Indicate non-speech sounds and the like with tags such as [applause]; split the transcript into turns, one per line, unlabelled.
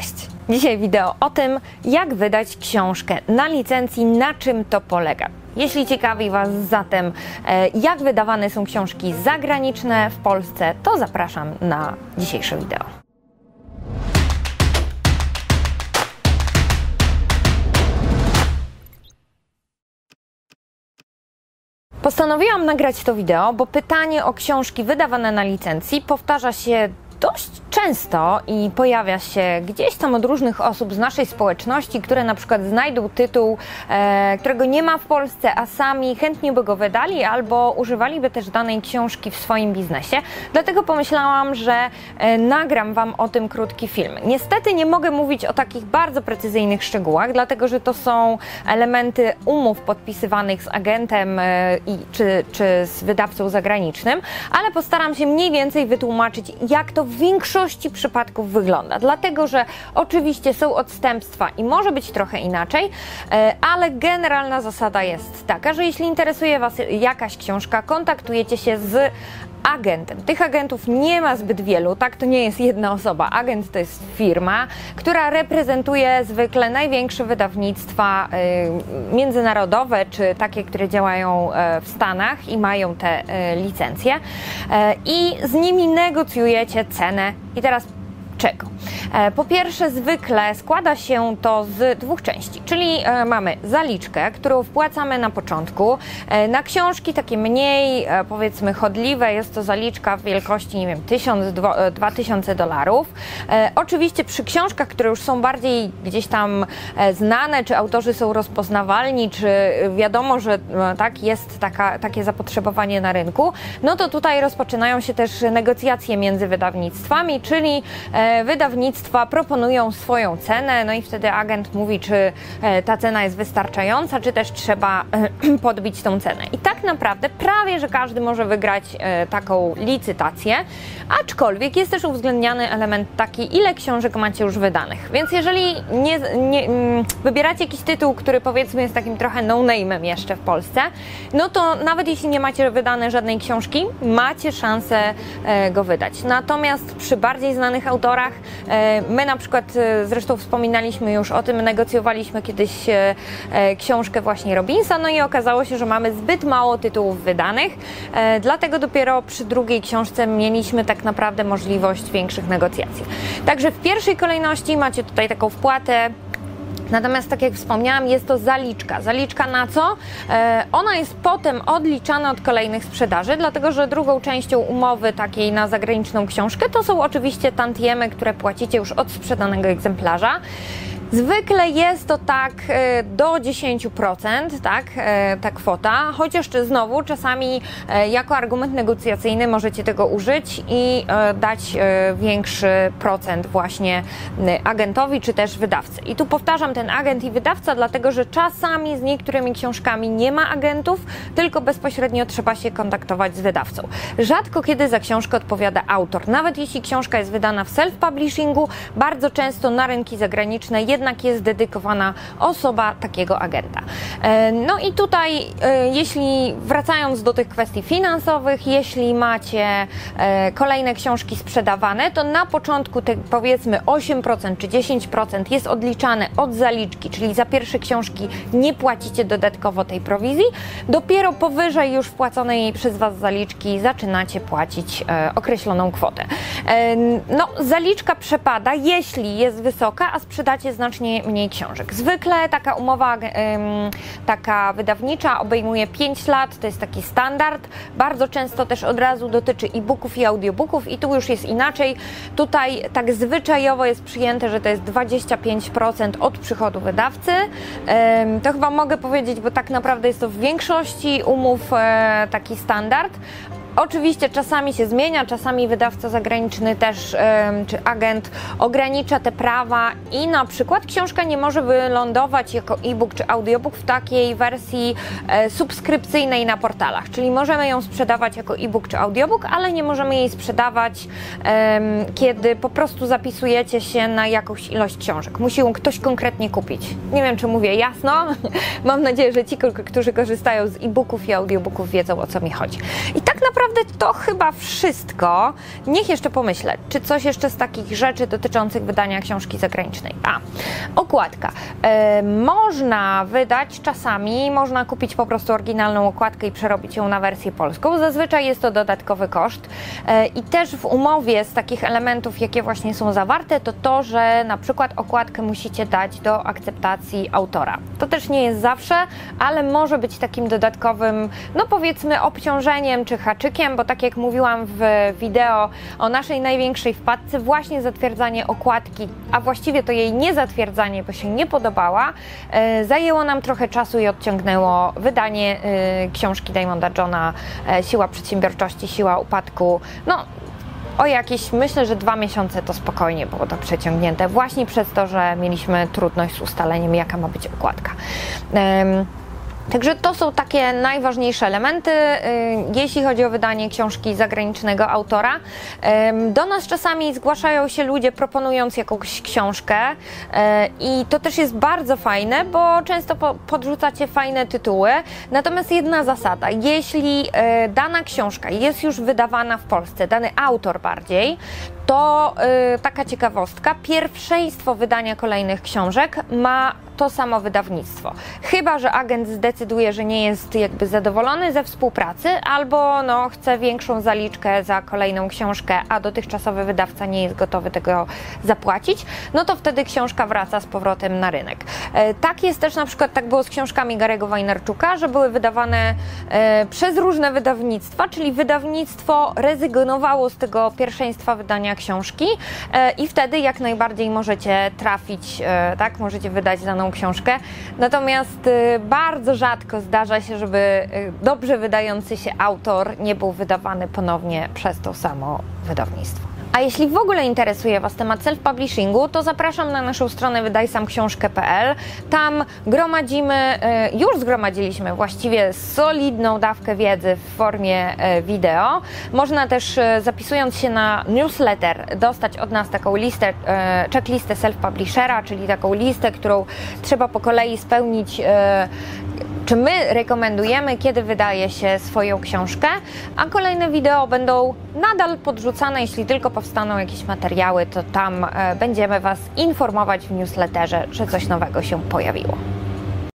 Cześć! Dzisiaj wideo o tym, jak wydać książkę na licencji, na czym to polega. Jeśli ciekawi Was zatem, e, jak wydawane są książki zagraniczne w Polsce, to zapraszam na dzisiejsze wideo. Postanowiłam nagrać to wideo, bo pytanie o książki wydawane na licencji powtarza się dość często i pojawia się gdzieś tam od różnych osób z naszej społeczności, które na przykład znajdą tytuł, e, którego nie ma w Polsce, a sami chętnie by go wydali albo używaliby też danej książki w swoim biznesie. Dlatego pomyślałam, że e, nagram Wam o tym krótki film. Niestety nie mogę mówić o takich bardzo precyzyjnych szczegółach, dlatego że to są elementy umów podpisywanych z agentem e, i, czy, czy z wydawcą zagranicznym, ale postaram się mniej więcej wytłumaczyć, jak to w większości przypadków wygląda. Dlatego, że oczywiście są odstępstwa i może być trochę inaczej, e, ale generalna zasada jest taka, że jeśli interesuje Was jakaś książka, kontaktujecie się z agentem. Tych agentów nie ma zbyt wielu, tak to nie jest jedna osoba. Agent to jest firma, która reprezentuje zwykle największe wydawnictwa y, międzynarodowe, czy takie, które działają y, w Stanach i mają te y, licencje. Y, I z nimi negocjujecie cenę. I teraz czego? E, po pierwsze, zwykle składa się to z dwóch części, czyli e, mamy zaliczkę, którą wpłacamy na początku. E, na książki takie mniej, powiedzmy, chodliwe jest to zaliczka w wielkości, nie wiem, 1000-2000 dolarów. Oczywiście przy książkach, które już są bardziej gdzieś tam znane, czy autorzy są rozpoznawalni, czy wiadomo, że tak jest taka, takie zapotrzebowanie na rynku, no to tutaj rozpoczynają się też negocjacje między wydawnictwami, czyli proponują swoją cenę, no i wtedy agent mówi, czy e, ta cena jest wystarczająca, czy też trzeba e, [clears throat] podbić tą cenę. I tak naprawdę prawie, że każdy może wygrać e, taką licytację, aczkolwiek jest też uwzględniany element taki, ile książek macie już wydanych. Więc jeżeli nie, nie mm, wybieracie jakiś tytuł, który powiedzmy jest takim trochę no-name'em jeszcze w Polsce, no to nawet jeśli nie macie wydane żadnej książki, macie szansę go wydać. Natomiast przy bardziej znanych autorach, my na przykład, e, zresztą wspominaliśmy już o tym, negocjowaliśmy kiedyś e, książkę właśnie Robinsa, no i okazało się, że mamy zbyt mało tytułów wydanych, dlatego dopiero przy drugiej książce mieliśmy tak naprawdę możliwość większych negocjacji. Także w pierwszej kolejności macie tutaj taką wpłatę Natomiast, tak jak wspomniałam, jest to zaliczka. Zaliczka na co? E, ona jest potem odliczana od kolejnych sprzedaży, dlatego że drugą częścią umowy takiej na zagraniczną książkę to są oczywiście tantiemy, które płacicie już od sprzedanego egzemplarza. Zwykle jest to tak e, do 10%, tak, e, ta kwota, chociaż znowu czasami e, jako argument negocjacyjny możecie tego użyć i dać większy procent właśnie agentowi czy też wydawcy. I tu powtarzam ten agent i wydawca, dlatego że czasami z niektórymi książkami nie ma agentów, tylko bezpośrednio trzeba się kontaktować z wydawcą. Rzadko kiedy za książkę odpowiada autor. Nawet jeśli książka jest wydana w self-publishingu, bardzo często na rynki zagraniczne jednak jest dedykowana osoba takiego agenta. E, no i tutaj, e, jeśli wracając do tych kwestii finansowych, jeśli macie e, kolejne książki sprzedawane, to na początku te powiedzmy 8% czy 10% jest odliczane od zaliczki, czyli za pierwsze książki nie płacicie dodatkowo tej prowizji. Dopiero powyżej już wpłaconej przez Was zaliczki zaczynacie płacić określoną kwotę. No, zaliczka przepada, jeśli jest wysoka, a sprzedacie znacznie znacznie mniej książek. Zwykle taka umowa taka wydawnicza obejmuje 5 lat, to jest taki standard. Bardzo często też od razu dotyczy e-booków i audiobooków i tu już jest inaczej. Tutaj tak zwyczajowo jest przyjęte, że to jest 25% od przychodu wydawcy. To chyba mogę powiedzieć, bo tak naprawdę jest to w większości umów e, taki standard, Oczywiście czasami się zmienia, czasami wydawca zagraniczny też czy agent ogranicza te prawa i na przykład książka nie może wylądować jako e-book czy audiobook w takiej wersji e, subskrypcyjnej na portalach, czyli możemy ją sprzedawać jako e-book czy audiobook, ale nie możemy jej sprzedawać, kiedy po prostu zapisujecie się na jakąś ilość książek. Musi ją ktoś konkretnie kupić. Nie wiem, czy mówię jasno. [laughs] Mam nadzieję, że ci, którzy korzystają z e-booków i audiobooków wiedzą o co mi chodzi. I tak naprawdę naprawdę to chyba wszystko. Niech jeszcze pomyślę, czy coś jeszcze z takich rzeczy dotyczących wydania książki zagranicznej. A, okładka. E, można wydać czasami, można kupić po prostu oryginalną okładkę i przerobić ją na wersję polską. Zazwyczaj jest to dodatkowy koszt. E, I też w umowie z takich elementów, jakie właśnie są zawarte, to to, że na przykład okładkę musicie dać do akceptacji autora. To też nie jest zawsze, ale może być takim dodatkowym, no powiedzmy, obciążeniem czy haczykiem, bo tak jak mówiłam w wideo o naszej największej wpadce, właśnie zatwierdzanie okładki, a właściwie to jej nie zatwierdzanie, bo się nie podobała, e, zajęło nam trochę czasu i odciągnęło wydanie e, książki Diamonda Johna e, Siła Przedsiębiorczości, Siła Upadku. No, o jakieś, myślę, że dwa miesiące to spokojnie było to przeciągnięte, właśnie przez to, że mieliśmy trudność z ustaleniem, jaka ma być okładka. Także to są takie najważniejsze elementy, y, jeśli chodzi o wydanie książki zagranicznego autora. Do nas czasami zgłaszają się ludzie proponując jakąś książkę y, i to też jest bardzo fajne, bo często podrzucacie fajne tytuły. Natomiast jedna zasada, jeśli y, dana książka jest już wydawana w Polsce, dany autor bardziej, to taka ciekawostka, pierwszeństwo wydania kolejnych książek ma to samo wydawnictwo. Chyba, że agent zdecyduje, że nie jest jakby zadowolony ze współpracy, albo no, chce większą zaliczkę za kolejną książkę, a dotychczasowy wydawca nie jest gotowy tego zapłacić, no to wtedy książka wraca z powrotem na rynek. E, tak jest też na przykład, tak było z książkami Garego Wajnarczuka, że były wydawane e, przez różne wydawnictwa, czyli wydawnictwo rezygnowało z tego pierwszeństwa wydania książki e, i wtedy jak najbardziej możecie trafić, tak, możecie wydać daną książkę. Natomiast y, bardzo rzadko zdarza się, żeby dobrze wydający się autor nie był wydawany ponownie przez to samo wydawnictwo. A jeśli w ogóle interesuje Was temat self-publishingu, to zapraszam na naszą stronę wydajsamksiążkę.pl. Tam gromadzimy, y, już zgromadziliśmy właściwie solidną dawkę wiedzy w formie y, wideo. Można też y, zapisując się na newsletter dostać od nas taką listę, checklistę self-publishera, czyli taką listę, którą trzeba po kolei spełnić czy my rekomendujemy, kiedy wydaje się swoją książkę, a kolejne wideo będą nadal podrzucane, jeśli tylko powstaną jakieś materiały, to tam e, będziemy Was informować w newsletterze, że coś nowego się pojawiło.